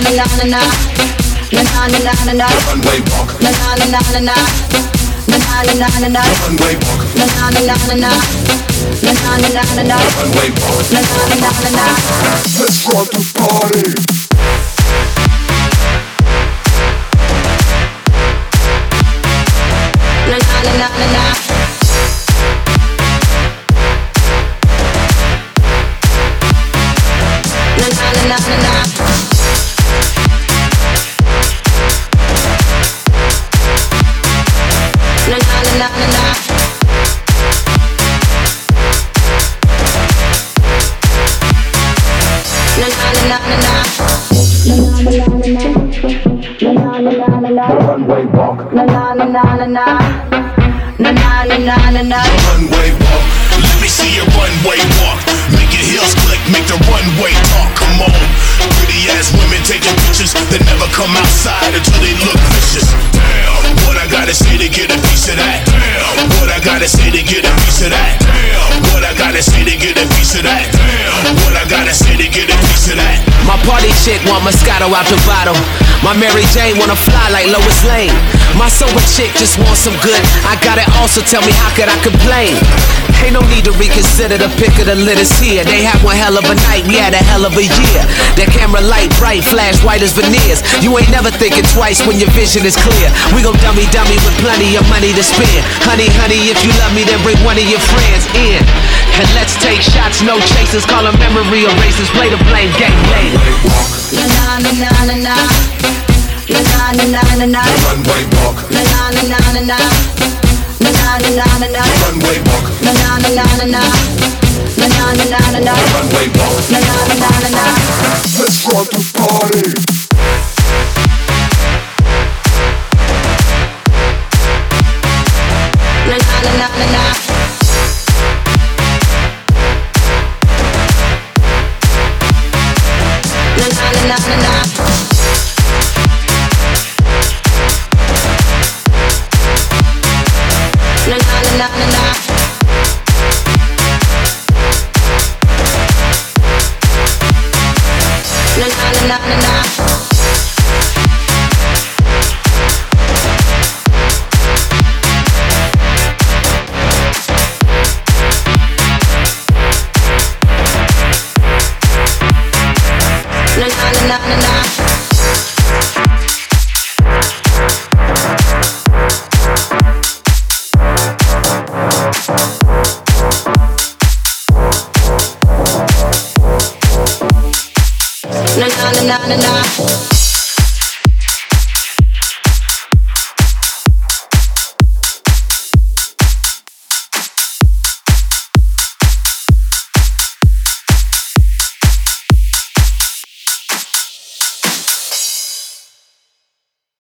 na na na na na na na na na runway walk, na na na na na na na na na na runway walk, na na na na na na na na na na runway walk. na na na na na Let's rock the party. na na na na na na na na na na Let me see your runway walk. Make your heels click, make the runway talk. Come on. Get a piece of that? Damn, what I gotta say to get a piece of that? My party chick want Moscato out the bottle. My Mary Jane wanna fly like Lois Lane. My sober chick just wants some good. I got it also tell me how could I complain? Ain't no need to reconsider the pick of the litters here. They had one hell of a night, we had a hell of a year. That camera light bright, flash white as veneers. You ain't never thinking twice when your vision is clear. We gon' dummy dummy with plenty of money to spend. Honey, honey, if you love me, then bring one of your friends in. And let's take shots, no chasers, call them memory erasers, play the blame game later. La na na na na. La na na na na. Runway walk. La na na na na. La na na na na. Runway walk. Na na na na. Na na na na na na. Runway walk. Na na na na na. Let's start the party. Na na na na na na na na na na na na na na